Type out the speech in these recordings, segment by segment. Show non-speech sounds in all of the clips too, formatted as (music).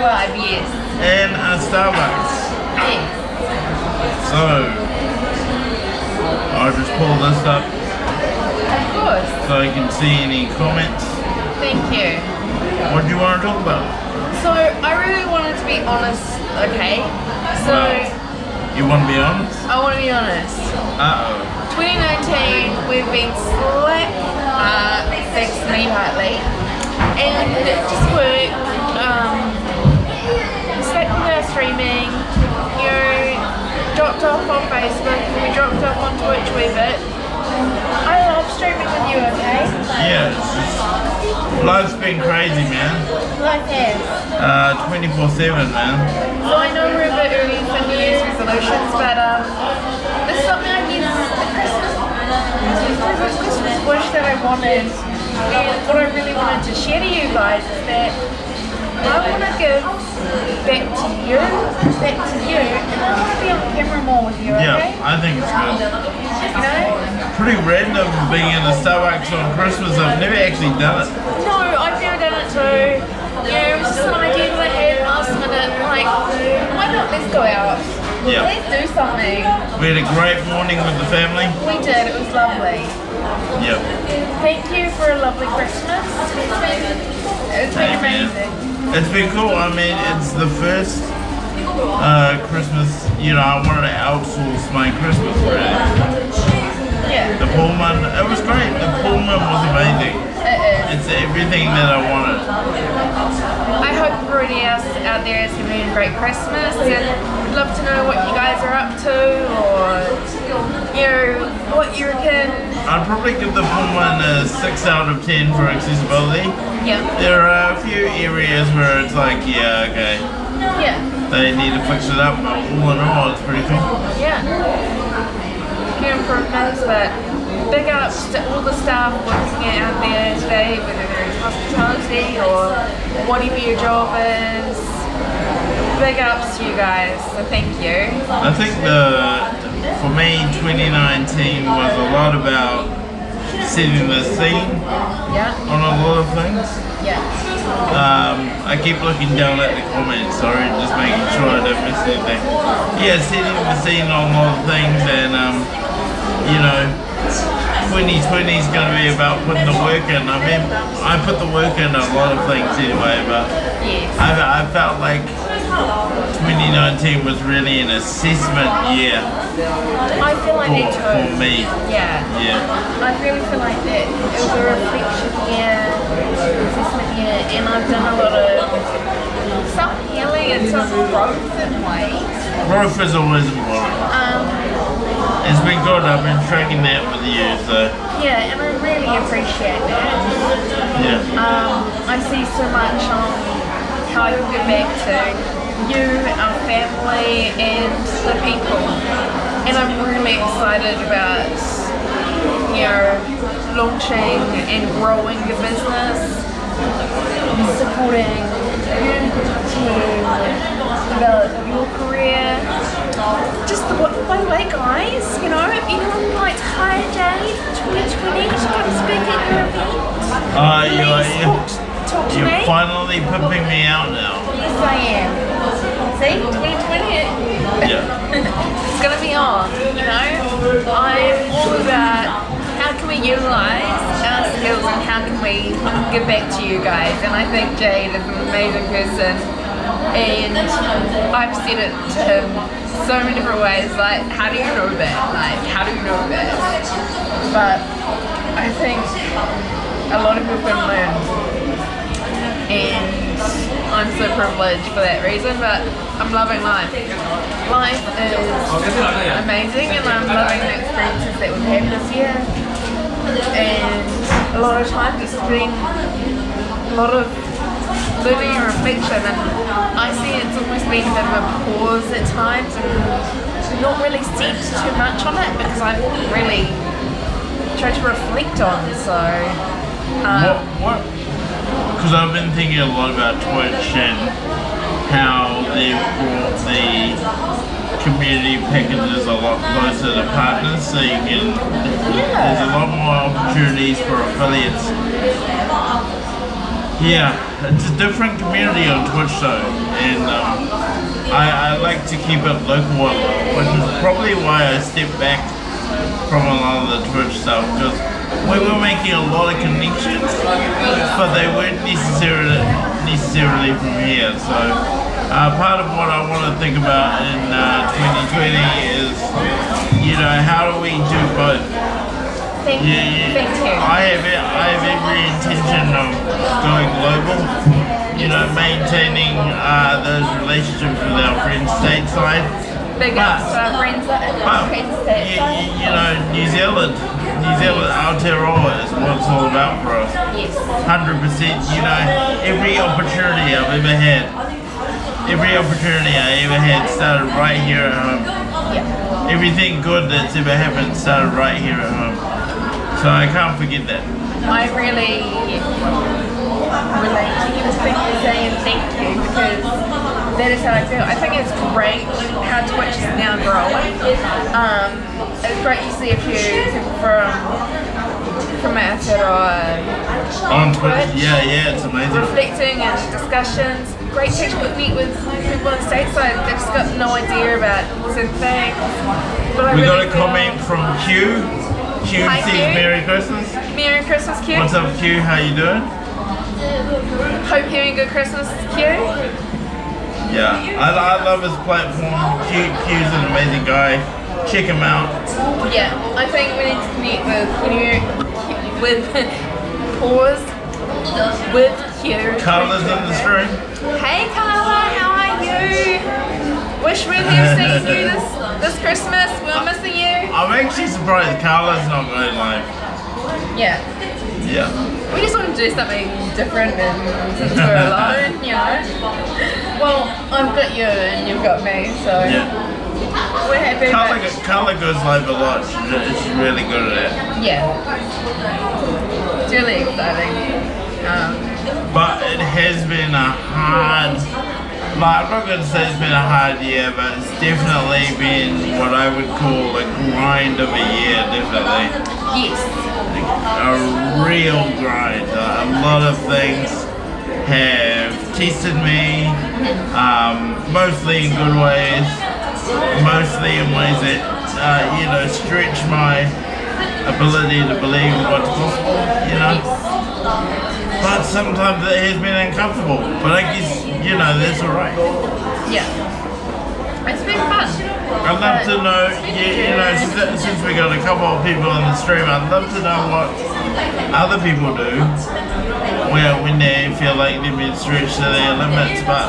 wanted to go live, yes. and a Starbucks. Yes. So, I'll just pull this up Of course. so I can see any comments. Thank you. What do you want to talk about? So, I really wanted to be honest, okay? So, Wow. You want to be honest? I want to be honest. Uh-oh. 2019, we've been slack, uh, thanks to me partly, and just work, dropped off on Facebook, we dropped off on Twitch with it. I love streaming with you, okay? Yeah, life's been crazy, man. Life has. Uh, 24-7, man. So I know we're a bit early for New Year's resolutions, but um, there's something I guess a Christmas, Christmas wish that I wanted, and what I really wanted to share to you guys is that I want to give back to you, back to you, and I want to be on camera more with you, Yeah, okay? I think it's good. You know? Pretty random being in a Starbucks on Christmas. I've never actually done it. No, I've never done it too. Yeah, it was just an idea that I had last minute. Like, why not? Let's go out. Yeah. Let's do something. We had a great morning with the family. We did. It was lovely. Yep. Thank you for a lovely Christmas. It's been, it's been amazing. It's been cool. I mean, it's the first uh, Christmas, you know, I wanted to outsource my Christmas really. Yeah, The Pullman, it was great. The Pullman was amazing. It is. Everything that I wanted. I hope everybody else out there is having a great Christmas and I'd love to know what you guys are up to or, you know, what you reckon. I'd probably give the Pullman a 6 out of 10 for accessibility. Yeah, There are a few areas where it's like, yeah, okay, yeah, they need to fix it up, but all in all, it's pretty cool. yeah. Improvements, but big ups to all the staff working out there today, whether they're in hospitality or whatever your job is. Big ups to you guys, so thank you. I think the for me 2019 was a lot about setting the scene Yeah, on a lot of things. yeah. Um, I keep looking down at the comments, sorry, just making sure I don't miss anything. Yeah, setting the scene on a lot of things and um, you know 2020 is going to be about putting the work in. I mean, I put the work in a lot of things anyway, but Yes. I, I felt like 2019 was really an assessment year I feel like for, for me. Yeah. Yeah. I really feel like that it was a reflection year, assessment year, and I've done a lot of self healing and self growth in ways. Growth is always important. Um, It's been good. I've been tracking that with you, so yeah, and I really appreciate that. yeah. Um, I see so much on how I can give back to you, our family, and the people. And I'm really excited about, you know, launching and growing your business, supporting you to develop your career. Just the, by the way, guys, you know, if anyone would like to hire Jade 2020 to come speak at your event, Uh, you, Please you, talk, talk to you're me. finally pimping me out now. Yes, I am. See, 2020. Yeah. (laughs) It's gonna be on, you know? I'm all about how can we utilize our skills and how can we give back to you guys. And I think Jade is an amazing person. And I've said it to him so many different ways, like, how do you know that? Like, how do you know that? But I think a lot of people can learn. And I'm so privileged for that reason, but I'm loving life. Life is amazing and I'm loving the experiences that we've had this year. And a lot of times it's been a lot of and reflection and I see it's almost been a bit of a pause at times and not really said too much on it because I've really tried to reflect on so um, What? Because I've been thinking a lot about Twitch and how they've brought the community packages a lot closer to partners, so you can. There's a lot more opportunities for affiliates. Yeah, it's a different community on Twitch though, and um, I, I like to keep it local, which is probably why I stepped back from a lot of the Twitch stuff because we were making a lot of connections, but they weren't necessarily necessarily from here. So uh, part of what I want to think about in uh, 2020 is, you know, how do we do both? Yeah, yeah. you. I have I have every intention of going global. You know, maintaining uh, those relationships with our friends stateside. Big But- ups to our friends But Friends Stateside. you know, New Zealand, New Zealand, Aotearoa is what it's all about for us. Yes. Hundred percent. You know, every opportunity I've ever had, every opportunity I ever had started right here at home. Yeah. Everything good that's ever happened started right here at home. So I can't forget that. I really relate to everything you're saying. Thank you because that is how I feel. I think it's great how Twitch is now growing. Um, it's great to see a few people from from Aotearoa On Twitch, yeah, yeah, it's amazing. reflecting and discussions. Great to meet with people on the stateside. They've just got no idea about certain things. But I We got a comment from Q. Q Hi, says Q. Merry Christmas. Merry Christmas, Q. What's up, Q? How you doing? Hope you're having a good Christmas, Q. Yeah, I, I love his platform. Q, Q's an amazing guy. Check him out. Yeah, I think we need to connect with you, with (laughs) pause, with Q. Carla's in the stream. Hey Carla, how are you? Wish we'd have seen you this this Christmas. We're missing you. I'm actually surprised Carla's not going like. Yeah, Yeah. we just want to do something different and since we're alone, (laughs) you know. Well, I've got you and you've got me, so Yeah. we're happy. Carla, Carla goes live a lot. She's, she's really good at it. Yeah. It's really exciting. Um, But it has been a hard, like, I'm not going to say it's been a hard year, but it's definitely been what I would call a grind of a year, definitely. yes. A real grind. A lot of things have tested me, um, mostly in good ways, mostly in ways that, uh, you know, stretch my ability to believe what's possible, you know. But sometimes it has been uncomfortable. But I guess, you know, that's alright. Yeah. It's been fun. I'd love to know, you, you know, since, since we got a couple of people in the stream, I'd love to know what other people do where when they feel like they've been stretched to their limits, but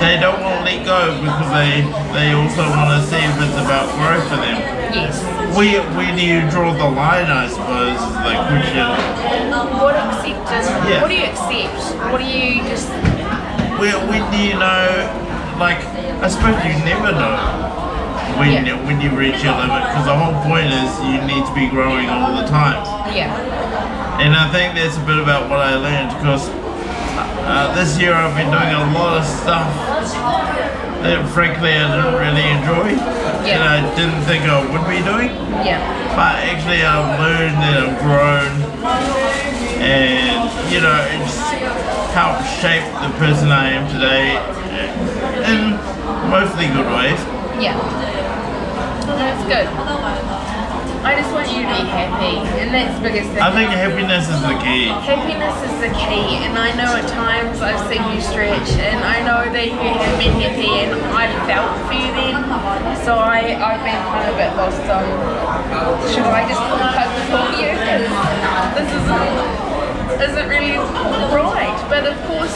they don't want to let go because they they also want to see if it's about growth for them. Yes. Where, where do you draw the line, I suppose, is the question. What acceptance? Yeah. What do you accept? What do you just? When, when do you know, like, I suppose you never know when, Yeah. when you reach your limit because the whole point is you need to be growing all the time. Yeah. And I think that's a bit about what I learned because uh, this year I've been doing a lot of stuff that frankly I didn't really enjoy and I didn't think I would be doing. Yeah. But actually I've learned and I've grown and you know it's helped shape the person I am today in mostly good ways. Yeah. That's good. I just want you to be happy, and that's the biggest thing. I think happiness is the key. Happiness is the key, and I know at times I've seen you stretch, and I know that you have been happy, and I felt for you then. So I, I've been kind of a bit lost on should I just hug for you? Because this isn't, isn't really right. But of course,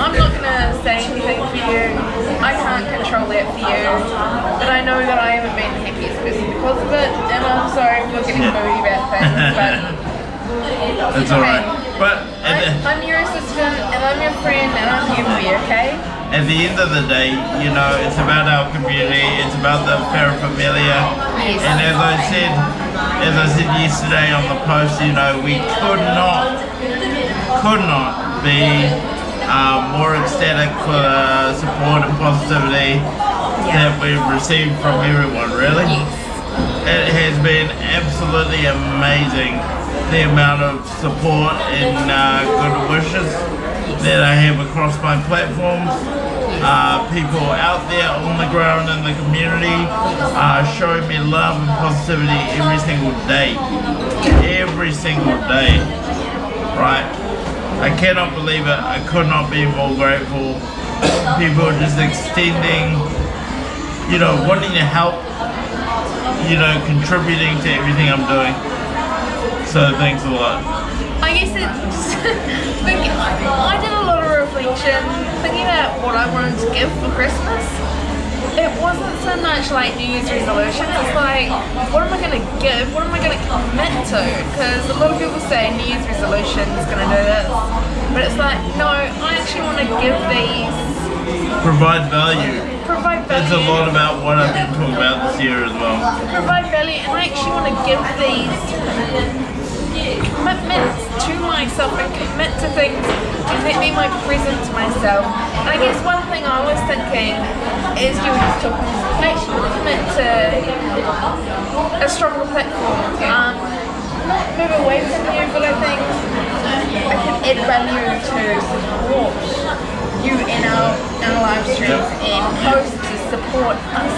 I'm not going to say anything for you. I can't control that for you. But I know that I haven't been the happiest person because of it, I'm sorry for getting Yeah. moody about things, but. (laughs) It's alright. But I'm, I'm your assistant and I'm your friend and I'm here for you, okay? at the end of the day, you know, it's about our community, it's about the Farrar Familia. Yes. And as I said, as I said yesterday on the post, you know, we could not, could not be um, more ecstatic for the support and positivity that we've received from everyone, really. Yes. It has been absolutely amazing the amount of support and uh, good wishes that I have across my platforms. Uh, people out there on the ground in the community are showing me love and positivity every single day. Every single day. Right? I cannot believe it. I could not be more grateful. People just extending, you know, wanting to help, you know, contributing to everything I'm doing. So thanks a lot. I guess it's (laughs) thinking, I did a lot of reflection thinking about what I wanted to give for Christmas. It wasn't so much like New Year's resolutions. It's like, what am I going to give? What am I going to commit to? Because a lot of people say New Year's resolution is going to do this, but it's like, no, I actually want to give these, Provide value. Provide value. That's a lot about what I've been talking about this year as well. provide value and I actually want to give these commitments to myself and commit to things and let me my present to myself. And I guess one thing I was thinking is you were just talking, I actually want to commit to a stronger platform. Um, not move away from you, but I think I can add value to support you in our, our live streams and posts to support us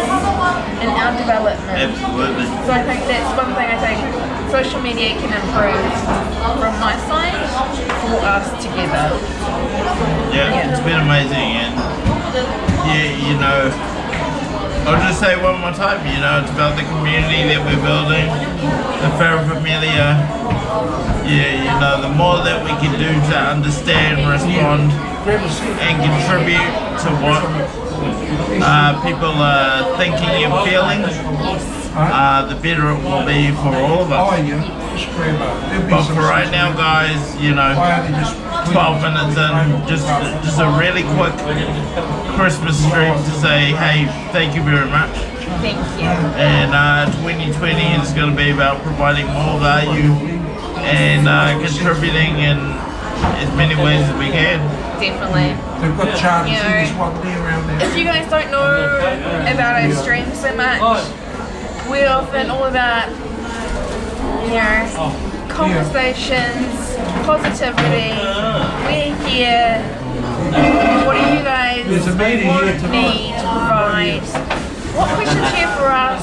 in our development. Absolutely. So I think that's one thing I think social media can improve from my side for us together. Yeah, it's been amazing and yeah, you know, I'll just say one more time, you know, it's about the community that we're building, the Farrar Familia. Yeah, you know, the more that we can do to understand, respond, and contribute to what uh, people are thinking and feeling, uh, the better it will be for all of us. But for right now, guys, you know, 12 minutes in, just just a really quick Christmas stream to say, hey, thank you very much. Thank you. And uh, 2020 is going to be about providing more value and uh, contributing in as many ways as we can. Definitely. They've got charters You know, in this one there around there. If you guys don't know about our streams so much, we're often all about, you know, conversations, positivity. We're here. What do you guys There's a meeting here want, tonight. need, provide? What questions here for us?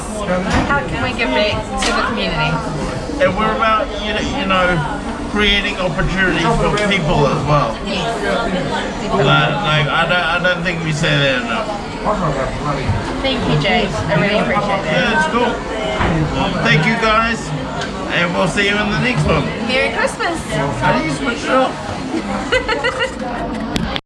How can we give back to the community? And we're about, you know, you know creating opportunities for people as well. Like, like I, don't, I don't think we say that enough. I'm not that bloody. Thank you, Jade. I really appreciate it. Yeah, it's cool. Thank you guys, and we'll see you in the next one. Merry Christmas. How do you switch it up?